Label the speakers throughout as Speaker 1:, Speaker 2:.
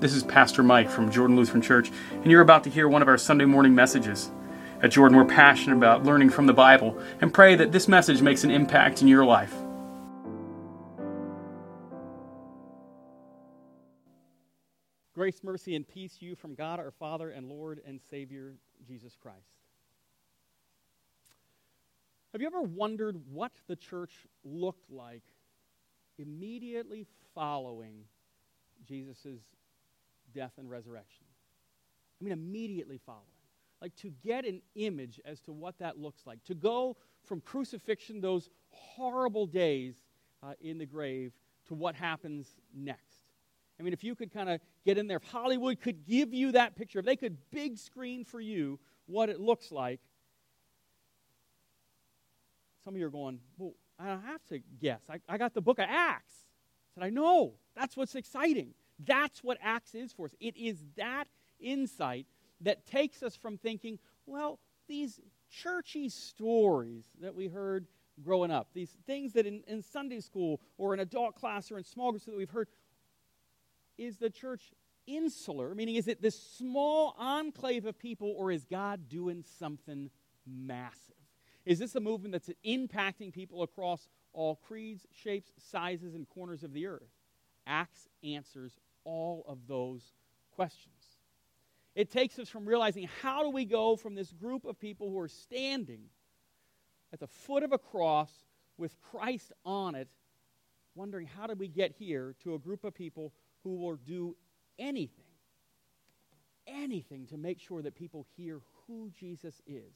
Speaker 1: This is Pastor Mike from Jordan Lutheran Church, and you're about to hear one of our Sunday morning messages. At Jordan, we're passionate about learning from the Bible and pray that this message makes an impact in your life.
Speaker 2: Grace, mercy, and peace you from God our Father and Lord and Savior Jesus Christ. Have you ever wondered what the church looked like immediately following Jesus' death and resurrection? I mean, immediately following. Like to get an image as to what that looks like. To go from crucifixion, those horrible days uh, in the grave, to what happens next. I mean, if you could kind of get in there, if Hollywood could give you that picture, if they could big screen for you what it looks like, some of you are going, well, I don't have to guess. I, I got the book of Acts. I said, I know. That's what's exciting. That's what Acts is for us. It is that insight that takes us from thinking, well, these churchy stories that we heard growing up, these things that in, in Sunday school or in adult class or in small groups that we've heard, is the church insular? Meaning, is it this small enclave of people, or is God doing something massive? Is this a movement that's impacting people across all creeds, shapes, sizes, and corners of the earth? Acts answers all of those questions. It takes us from realizing how do we go from this group of people who are standing at the foot of a cross with Christ on it, wondering how did we get here, to a group of people who will do anything, anything to make sure that people hear who Jesus is.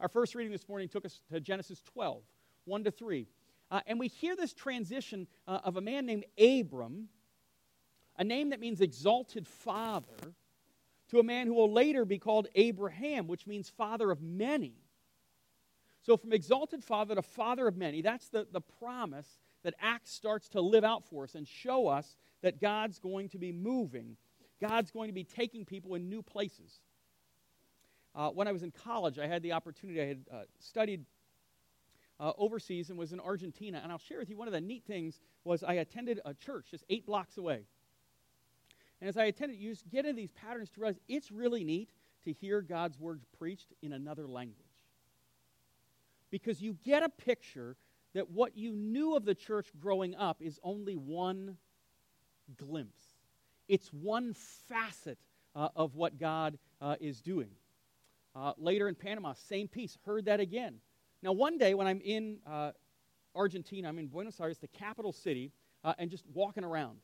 Speaker 2: Our first reading this morning took us to Genesis 12, 1 to 3. Uh, and we hear this transition uh, of a man named Abram, a name that means exalted father, to a man who will later be called Abraham, which means father of many. So, from exalted father to father of many, that's the, the promise that Acts starts to live out for us and show us that God's going to be moving. God's going to be taking people in new places. Uh, when I was in college, I had the opportunity, I had uh, studied uh, overseas and was in Argentina. And I'll share with you one of the neat things was I attended a church just eight blocks away. And as I attended, you get into these patterns to realize it's really neat to hear God's word preached in another language. Because you get a picture that what you knew of the church growing up is only one glimpse. It's one facet uh, of what God uh, is doing. Uh, later in Panama, same piece, heard that again. Now, one day when I'm in uh, Argentina, I'm in Buenos Aires, the capital city, uh, and just walking around.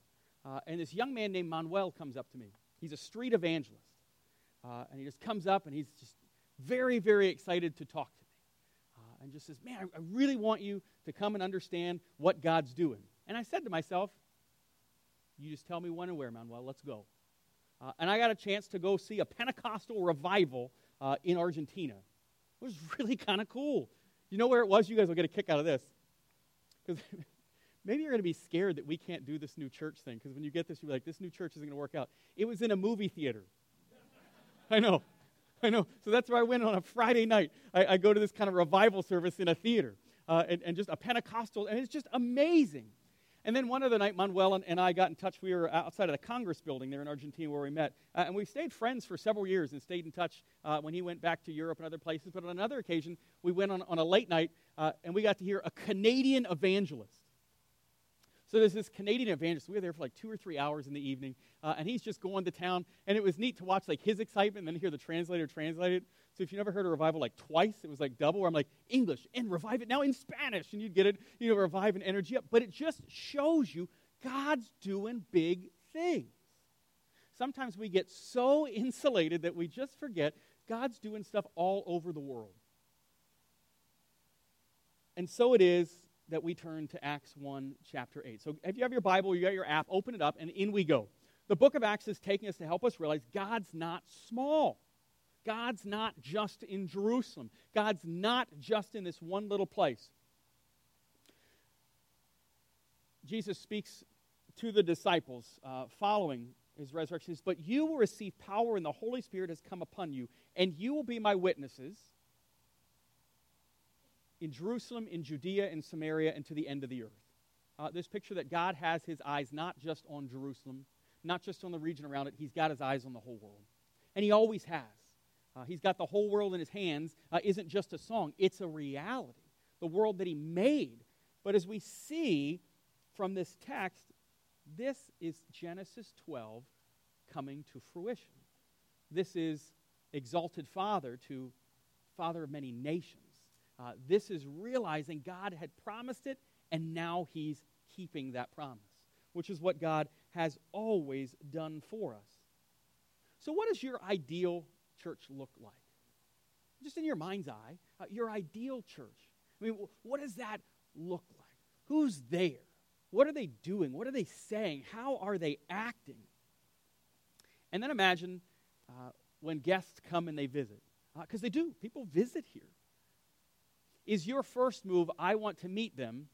Speaker 2: Uh, and this young man named Manuel comes up to me. He's a street evangelist. and he just comes up and he's just very, very excited to talk to me. and just says, Man, I, I really want you to come and understand what God's doing. And I said to myself, you just tell me when and where, Manuel. Let's go. Uh, and I got a chance to go see a Pentecostal revival uh, in Argentina. It was really kind of cool. You know where it was? You guys will get a kick out of this. Because maybe you're going to be scared that we can't do this new church thing. Because when you get this, you're like, this new church isn't going to work out. It was in a movie theater. I know. I know. So that's where I went on a Friday night. I, I go to this kind of revival service in a theater. Uh, and, and just a Pentecostal, and it's just amazing. And then one other night, Manuel and, and, I got in touch. We were outside of the Congress building there in Argentina where we met. Uh, and we stayed friends for several years and stayed in touch uh, when he went back to Europe and other places. But on another occasion, we went on, on a late night uh, and we got to hear a Canadian evangelist. So there's this Canadian evangelist. We were there for like two or three hours in the evening. Uh, and he's just going to town. And it was neat to watch like his excitement and then hear the translator translate it. So if you never heard a revival like twice, it was like double, where I'm like, English and revive it now in Spanish, and you'd get it, you know, revive and energy up. But it just shows you God's doing big things. Sometimes we get so insulated that we just forget God's doing stuff all over the world. And so it is that we turn to Acts 1, chapter 8. So if you have your Bible, you got your app, open it up, and in we go. The book of Acts is taking us to help us realize God's not small. God's not just in Jerusalem, God's not just in this one little place. Jesus speaks to the disciples uh, following his resurrection. Says, But you will receive power, and the Holy Spirit has come upon you, and you will be my witnesses in Jerusalem, in Judea, in Samaria, and to the end of the earth. Uh, this picture that God has his eyes not just on Jerusalem, not just on the region around it, he's got his eyes on the whole world. And he always has. Uh, he's got the whole world in his hands, uh, isn't just a song, it's a reality. The world that he made. But as we see from this text, this is Genesis 12 coming to fruition. This is exalted Father to Father of many nations. Uh, this is realizing God had promised it, and now he's keeping that promise, which is what God has always done for us. So, what does your ideal church look like? Just in your mind's eye, uh, your ideal church. I mean, what does that look like? Who's there? What are they doing? What are they saying? How are they acting? And then imagine uh, when guests come and they visit, because uh, they do. People visit here. Is your first move, I want to meet them,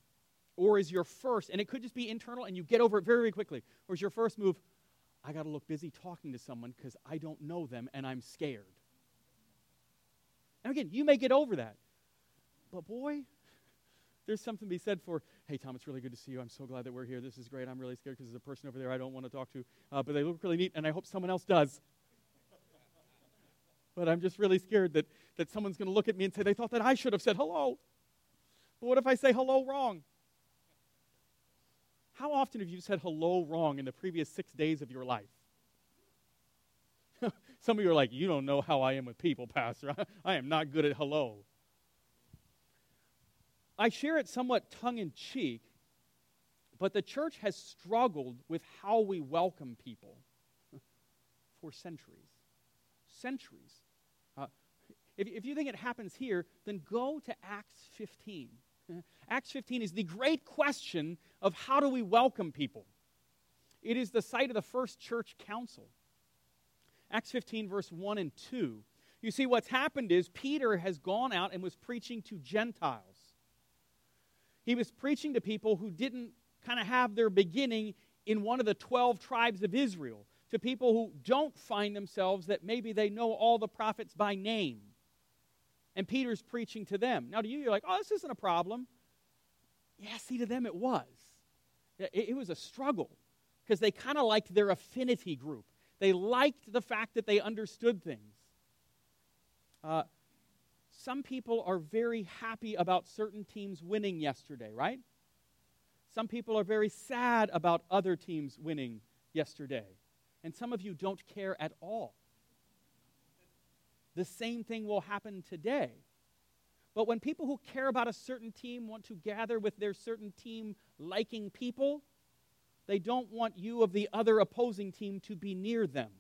Speaker 2: or is your first, and it could just be internal and you get over it very, very quickly, or is your first move, I got to look busy talking to someone because I don't know them and I'm scared? And again, you may get over that. But boy, there's something to be said for, hey, Tom, it's really good to see you. I'm so glad that we're here. This is great. I'm really scared because there's a person over there I don't want to talk to, uh, but they look really neat, and I hope someone else does. but I'm just really scared that, that someone's going to look at me and say they thought that I should have said hello. But what if I say hello wrong? How often have you said hello wrong in the previous six days of your life? Some of you are like, You don't know how I am with people, Pastor. I am not good at hello. I share it somewhat tongue in cheek, but the church has struggled with how we welcome people for centuries. Centuries. Uh, if, if you think it happens here, then go to Acts 15. Acts 15 is the great question of how do we welcome people. It is the site of the first church council. Acts 15, verse 1 and 2. You see, what's happened is Peter has gone out and was preaching to Gentiles. He was preaching to people who didn't kind of have their beginning in one of the 12 tribes of Israel, to people who don't find themselves that maybe they know all the prophets by name. And Peter's preaching to them. Now, to you, you're like, oh, this isn't a problem. Yeah, see, to them it was. It, it was a struggle because they kind of liked their affinity group. They liked the fact that they understood things. Uh, some people are very happy about certain teams winning yesterday, right? Some people are very sad about other teams winning yesterday. And some of you don't care at all. The same thing will happen today. But when people who care about a certain team want to gather with their certain team liking people, they don't want you of the other opposing team to be near them.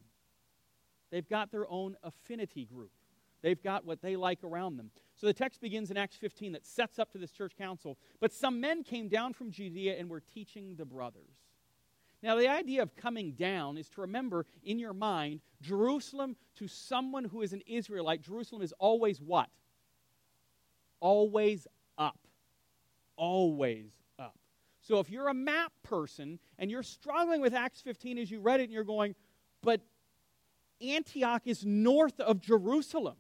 Speaker 2: They've got their own affinity group. They've got what they like around them. So the text begins in Acts 15 that sets up to this church council. But some men came down from Judea and were teaching the brothers. Now, the idea of coming down is to remember in your mind Jerusalem to someone who is an Israelite, Jerusalem is always what? Always up. Always up. So if you're a map person and you're struggling with Acts 15 as you read it and you're going, but Antioch is north of Jerusalem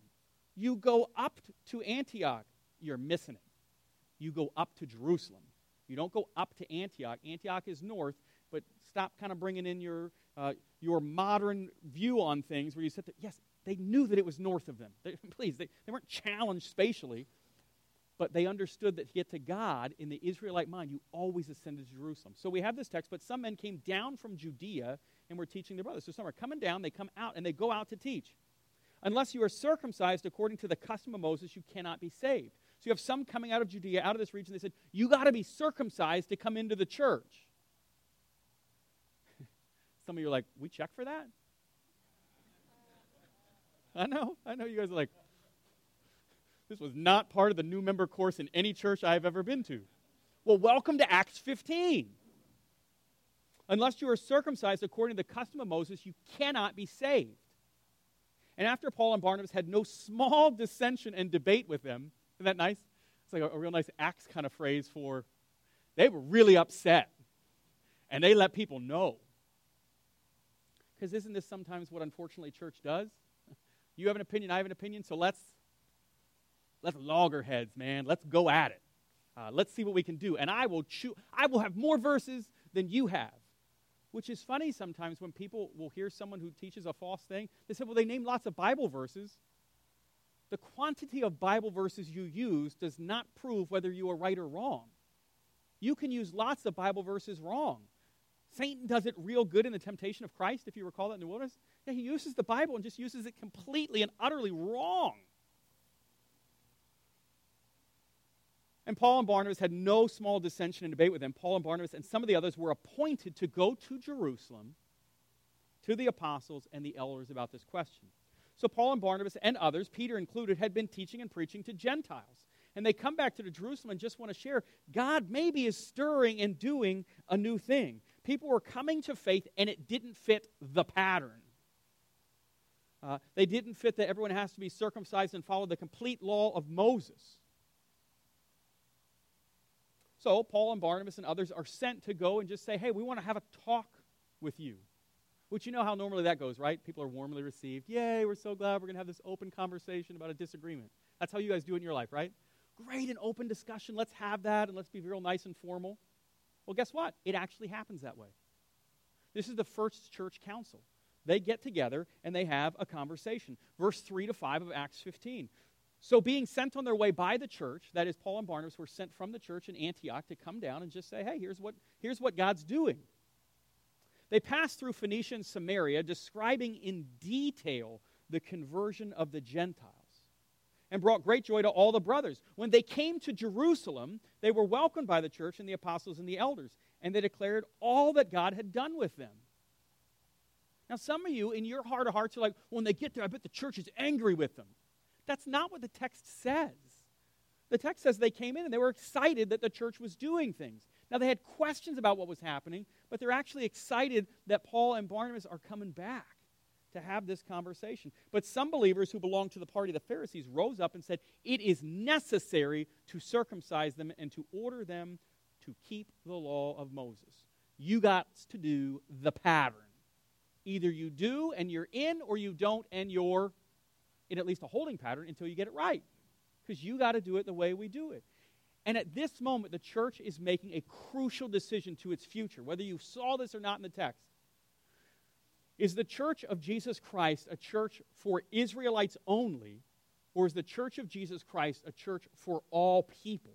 Speaker 2: you go up to Antioch, you're missing it. You go up to Jerusalem. You don't go up to Antioch. Antioch is north, but stop kind of bringing in your, uh, your modern view on things where you said, that, yes, they knew that it was north of them. They, please, they, they weren't challenged spatially, but they understood that to get to God in the Israelite mind, you always ascended to Jerusalem. So we have this text, but some men came down from Judea and were teaching their brothers. So some are coming down, they come out, and they go out to teach. Unless you are circumcised according to the custom of Moses, you cannot be saved. So you have some coming out of Judea, out of this region, they said, You got to be circumcised to come into the church. Some of you are like, We check for that? I know, I know you guys are like, This was not part of the new member course in any church I've ever been to. Well, welcome to Acts 15. Unless you are circumcised according to the custom of Moses, you cannot be saved. And after Paul and Barnabas had no small dissension and debate with them, isn't that nice? It's like a, a real nice Acts kind of phrase for they were really upset. And they let people know. Because isn't this sometimes what unfortunately church does? You have an opinion, I have an opinion, so let's let's loggerheads, man. Let's go at it. Uh, let's see what we can do. And I will chew, I will have more verses than you have. Which is funny sometimes when people will hear someone who teaches a false thing. They say, well, they name lots of Bible verses. The quantity of Bible verses you use does not prove whether you are right or wrong. You can use lots of Bible verses wrong. Satan does it real good in the temptation of Christ, if you recall that in the wilderness. Yeah, he uses the Bible and just uses it completely and utterly wrong. And Paul and Barnabas had no small dissension and debate with them. Paul and Barnabas and some of the others were appointed to go to Jerusalem to the apostles and the elders about this question. So Paul and Barnabas and others, Peter included, had been teaching and preaching to Gentiles. And they come back to Jerusalem and just want to share God maybe is stirring and doing a new thing. People were coming to faith and it didn't fit the pattern. Uh, they didn't fit that everyone has to be circumcised and follow the complete law of Moses. So Paul and Barnabas and others are sent to go and just say, hey, we want to have a talk with you. Which you know how normally that goes, right? People are warmly received. Yay, we're so glad we're going to have this open conversation about a disagreement. That's how you guys do it in your life, right? Great, an open discussion. Let's have that and let's be real nice and formal. Well, guess what? It actually happens that way. This is the first church council. They get together and they have a conversation. Verse 3 to 5 of Acts 15. So, being sent on their way by the church, that is, Paul and Barnabas were sent from the church in Antioch to come down and just say, hey, here's what, here's what God's doing. They passed through Phoenicia and Samaria, describing in detail the conversion of the Gentiles, and brought great joy to all the brothers. When they came to Jerusalem, they were welcomed by the church and the apostles and the elders, and they declared all that God had done with them. Now, some of you, in your heart of hearts, are like, when they get there, I bet the church is angry with them. That's not what the text says. The text says they came in and they were excited that the church was doing things. Now, they had questions about what was happening, but they're actually excited that Paul and Barnabas are coming back to have this conversation. But some believers who belonged to the party of the Pharisees rose up and said, It is necessary to circumcise them and to order them to keep the law of Moses. You got to do the pattern. Either you do and you're in, or you don't and you're in at least a holding pattern until you get it right. Because you got to do it the way we do it. And at this moment, the church is making a crucial decision to its future, whether you saw this or not in the text. Is the church of Jesus Christ a church for Israelites only, or is the church of Jesus Christ a church for all people?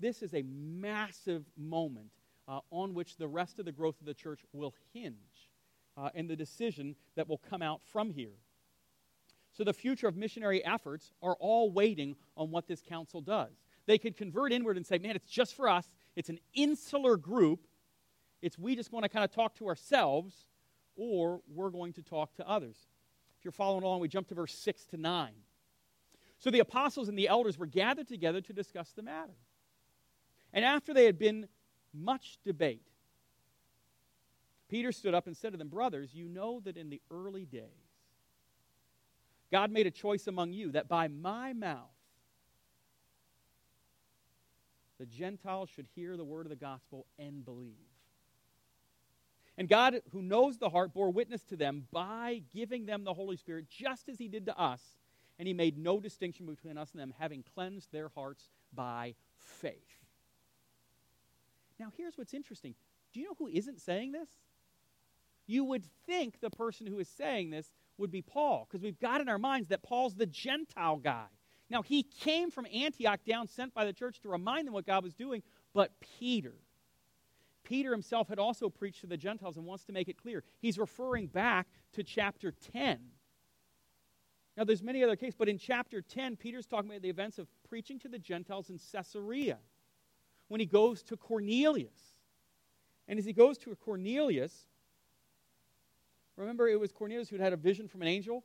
Speaker 2: This is a massive moment uh, on which the rest of the growth of the church will hinge, uh, and the decision that will come out from here. So the future of missionary efforts are all waiting on what this council does. They could convert inward and say, man, it's just for us. It's an insular group. It's we just want to kind of talk to ourselves, or we're going to talk to others. If you're following along, we jump to verse 6 to 9. So the apostles and the elders were gathered together to discuss the matter. And after they had been much debate, Peter stood up and said to them, Brothers, you know that in the early days, God made a choice among you that by my mouth the Gentiles should hear the word of the gospel and believe. And God, who knows the heart, bore witness to them by giving them the Holy Spirit, just as He did to us. And He made no distinction between us and them, having cleansed their hearts by faith. Now, here's what's interesting. Do you know who isn't saying this? You would think the person who is saying this would be Paul, because we've got in our minds that Paul's the Gentile guy. Now, he came from Antioch down, sent by the church to remind them what God was doing, but Peter, Peter himself had also preached to the Gentiles and wants to make it clear. He's referring back to chapter 10. Now, there's many other cases, but in chapter 10, Peter's talking about the events of preaching to the Gentiles in Caesarea when he goes to Cornelius. And as he goes to Cornelius, Remember, it was Cornelius who had a vision from an angel,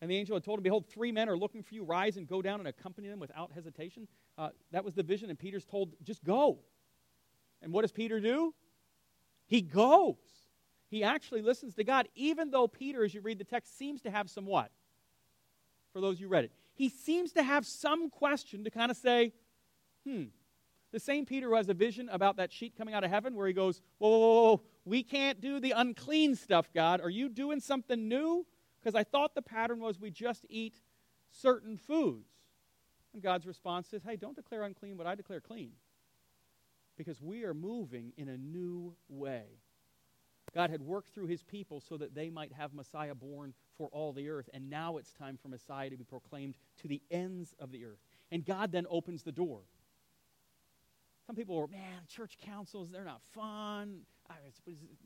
Speaker 2: and the angel had told him, Behold, three men are looking for you. Rise and go down and accompany them without hesitation. Uh, that was the vision, and Peter's told, Just go. And what does Peter do? He goes. He actually listens to God, even though Peter, as you read the text, seems to have some what? For those you read it, he seems to have some question to kind of say, hmm, the same Peter who has a vision about that sheet coming out of heaven where he goes, whoa, whoa, whoa, whoa. we can't do the unclean stuff, God. Are you doing something new? Because I thought the pattern was we just eat certain foods. And God's response is, hey, don't declare unclean what I declare clean. Because we are moving in a new way. God had worked through his people so that they might have Messiah born for all the earth. And now it's time for Messiah to be proclaimed to the ends of the earth. And God then opens the door. Some people are, man, church councils, they're not fun.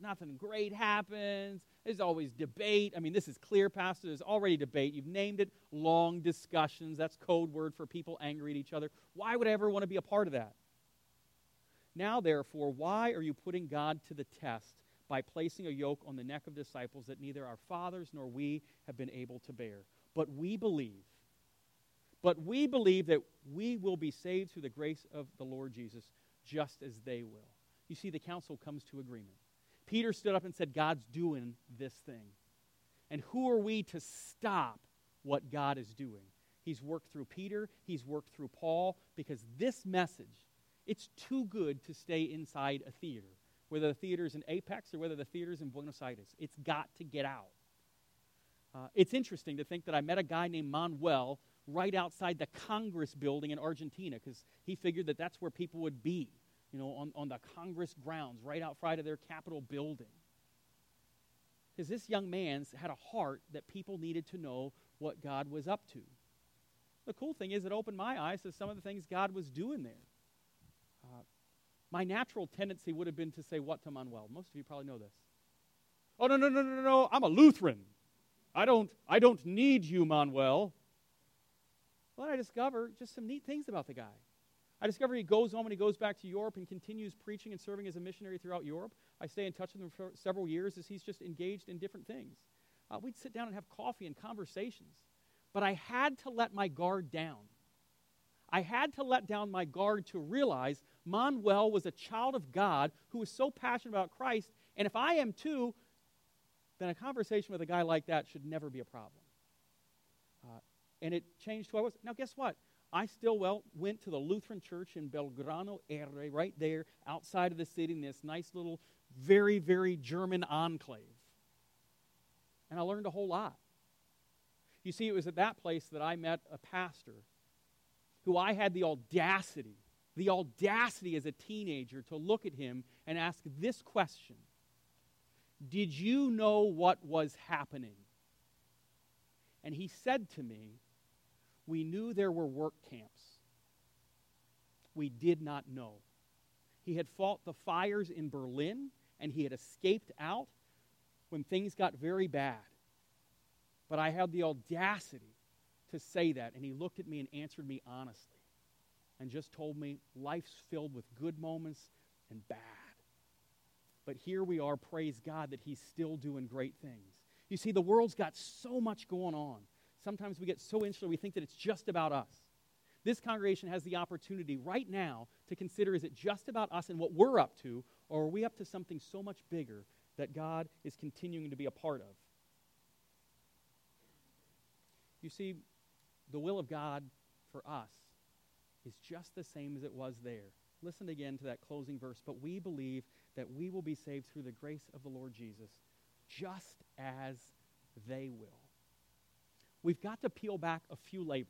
Speaker 2: Nothing great happens. There's always debate. I mean, this is clear, Pastor. There's already debate. You've named it long discussions. That's code word for people angry at each other. Why would I ever want to be a part of that? Now, therefore, why are you putting God to the test by placing a yoke on the neck of disciples that neither our fathers nor we have been able to bear? But we believe but we believe that we will be saved through the grace of the Lord Jesus, just as they will. You see, the council comes to agreement. Peter stood up and said, God's doing this thing. And who are we to stop what God is doing? He's worked through Peter, he's worked through Paul, because this message, it's too good to stay inside a theater, whether the theater is in Apex or whether the theater is in Buenos Aires. It's got to get out. Uh, it's interesting to think that I met a guy named Manuel right outside the Congress building in Argentina because he figured that that's where people would be, you know, on, on the Congress grounds, right outside of their Capitol building. Because this young man had a heart that people needed to know what God was up to. The cool thing is, it opened my eyes to some of the things God was doing there. My natural tendency would have been to say, What to Manuel? Most of you probably know this. Oh, no, no, no, no, no, I'm a Lutheran. I don't, I don't need you, Manuel. Well, I discover just some neat things about the guy. I discover he goes home and he goes back to Europe and continues preaching and serving as a missionary throughout Europe. I stay in touch with him for several years as he's just engaged in different things. Uh, we'd sit down and have coffee and conversations. But I had to let my guard down. I had to let down my guard to realize Manuel was a child of God who was so passionate about Christ. And if I am too, then a conversation with a guy like that should never be a problem uh, and it changed who I was. Now, guess what? I still well went to the Lutheran church in Belgrano Aire, right there outside of the city in this nice little, very, very German enclave. And I learned a whole lot. You see, it was at that place that I met a pastor who I had the audacity, the audacity as a teenager to look at him and ask this question Did you know what was happening? And he said to me, we knew there were work camps. We did not know. He had fought the fires in Berlin and he had escaped out when things got very bad. But I had the audacity to say that, and he looked at me and answered me honestly and just told me life's filled with good moments and bad. But here we are, praise God, that he's still doing great things. You see, the world's got so much going on sometimes we get so insular we think that it's just about us. This congregation has the opportunity right now to consider is it just about us and what we're up to, or are we up to something so much bigger that God is continuing to be a part of? You see, the will of God for us is just the same as it was there. Listen again to that closing verse. But we believe that we will be saved through the grace of the Lord Jesus, just as they will we've got to peel back a few labels.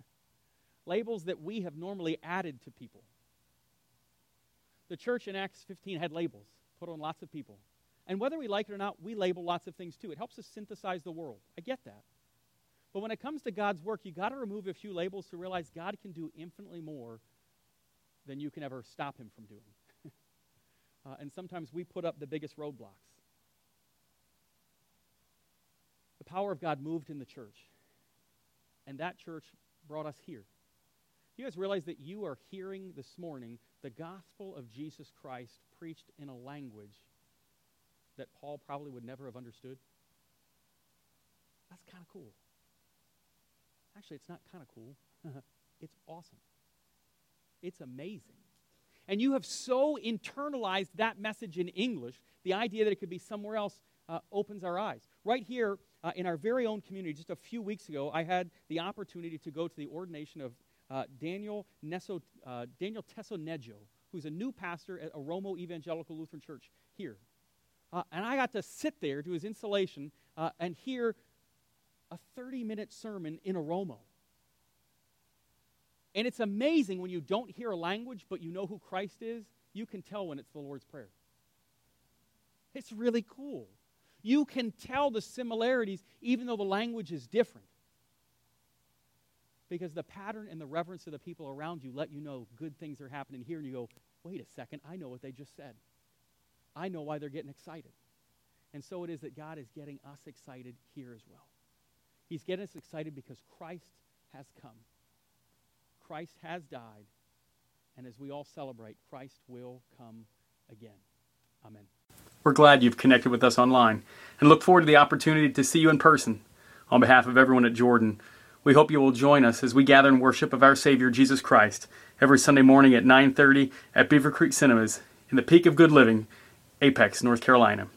Speaker 2: labels that we have normally added to people. The church in Acts 15 had labels put on lots of people. And whether we like it or not, we label lots of things too. It helps us synthesize the world. I get that. But when it comes to God's work, you've got to remove a few labels to realize God can do infinitely more than you can ever stop him from doing. uh, and sometimes we put up the biggest roadblocks. The power of God moved in the church. And that church brought us here. You guys realize that you are hearing this morning the gospel of Jesus Christ preached in a language that Paul probably would never have understood? That's kind of cool. Actually, it's not kind of cool. it's awesome. It's amazing. And you have so internalized that message in English, the idea that it could be somewhere else uh, opens our eyes. Right here uh, in our very own community, just a few weeks ago, I had the opportunity to go to the ordination of uh, Daniel, Neso, uh, Daniel who's a new pastor at Oromo Evangelical Lutheran Church here. Uh, and I got to sit there, do his installation, uh, and hear a 30 minute sermon in Oromo. And it's amazing when you don't hear a language, but you know who Christ is, you can tell when it's the Lord's Prayer. It's really cool. You can tell the similarities even though the language is different. Because the pattern and the reverence of the people around you let you know good things are happening here, and you go, wait a second, I know what they just said. I know why they're getting excited. And so it is that God is getting us excited here as well. He's getting us excited because Christ has come. Christ has died. And as we all celebrate, Christ will come again. Amen.
Speaker 1: We're glad you've connected with us online and look forward to the opportunity to see you in person. On behalf of everyone at Jordan, we hope you will join us as we gather in worship of our Savior Jesus Christ every Sunday morning at 9:30 at Beaver Creek Cinemas in the peak of good living, Apex, North Carolina.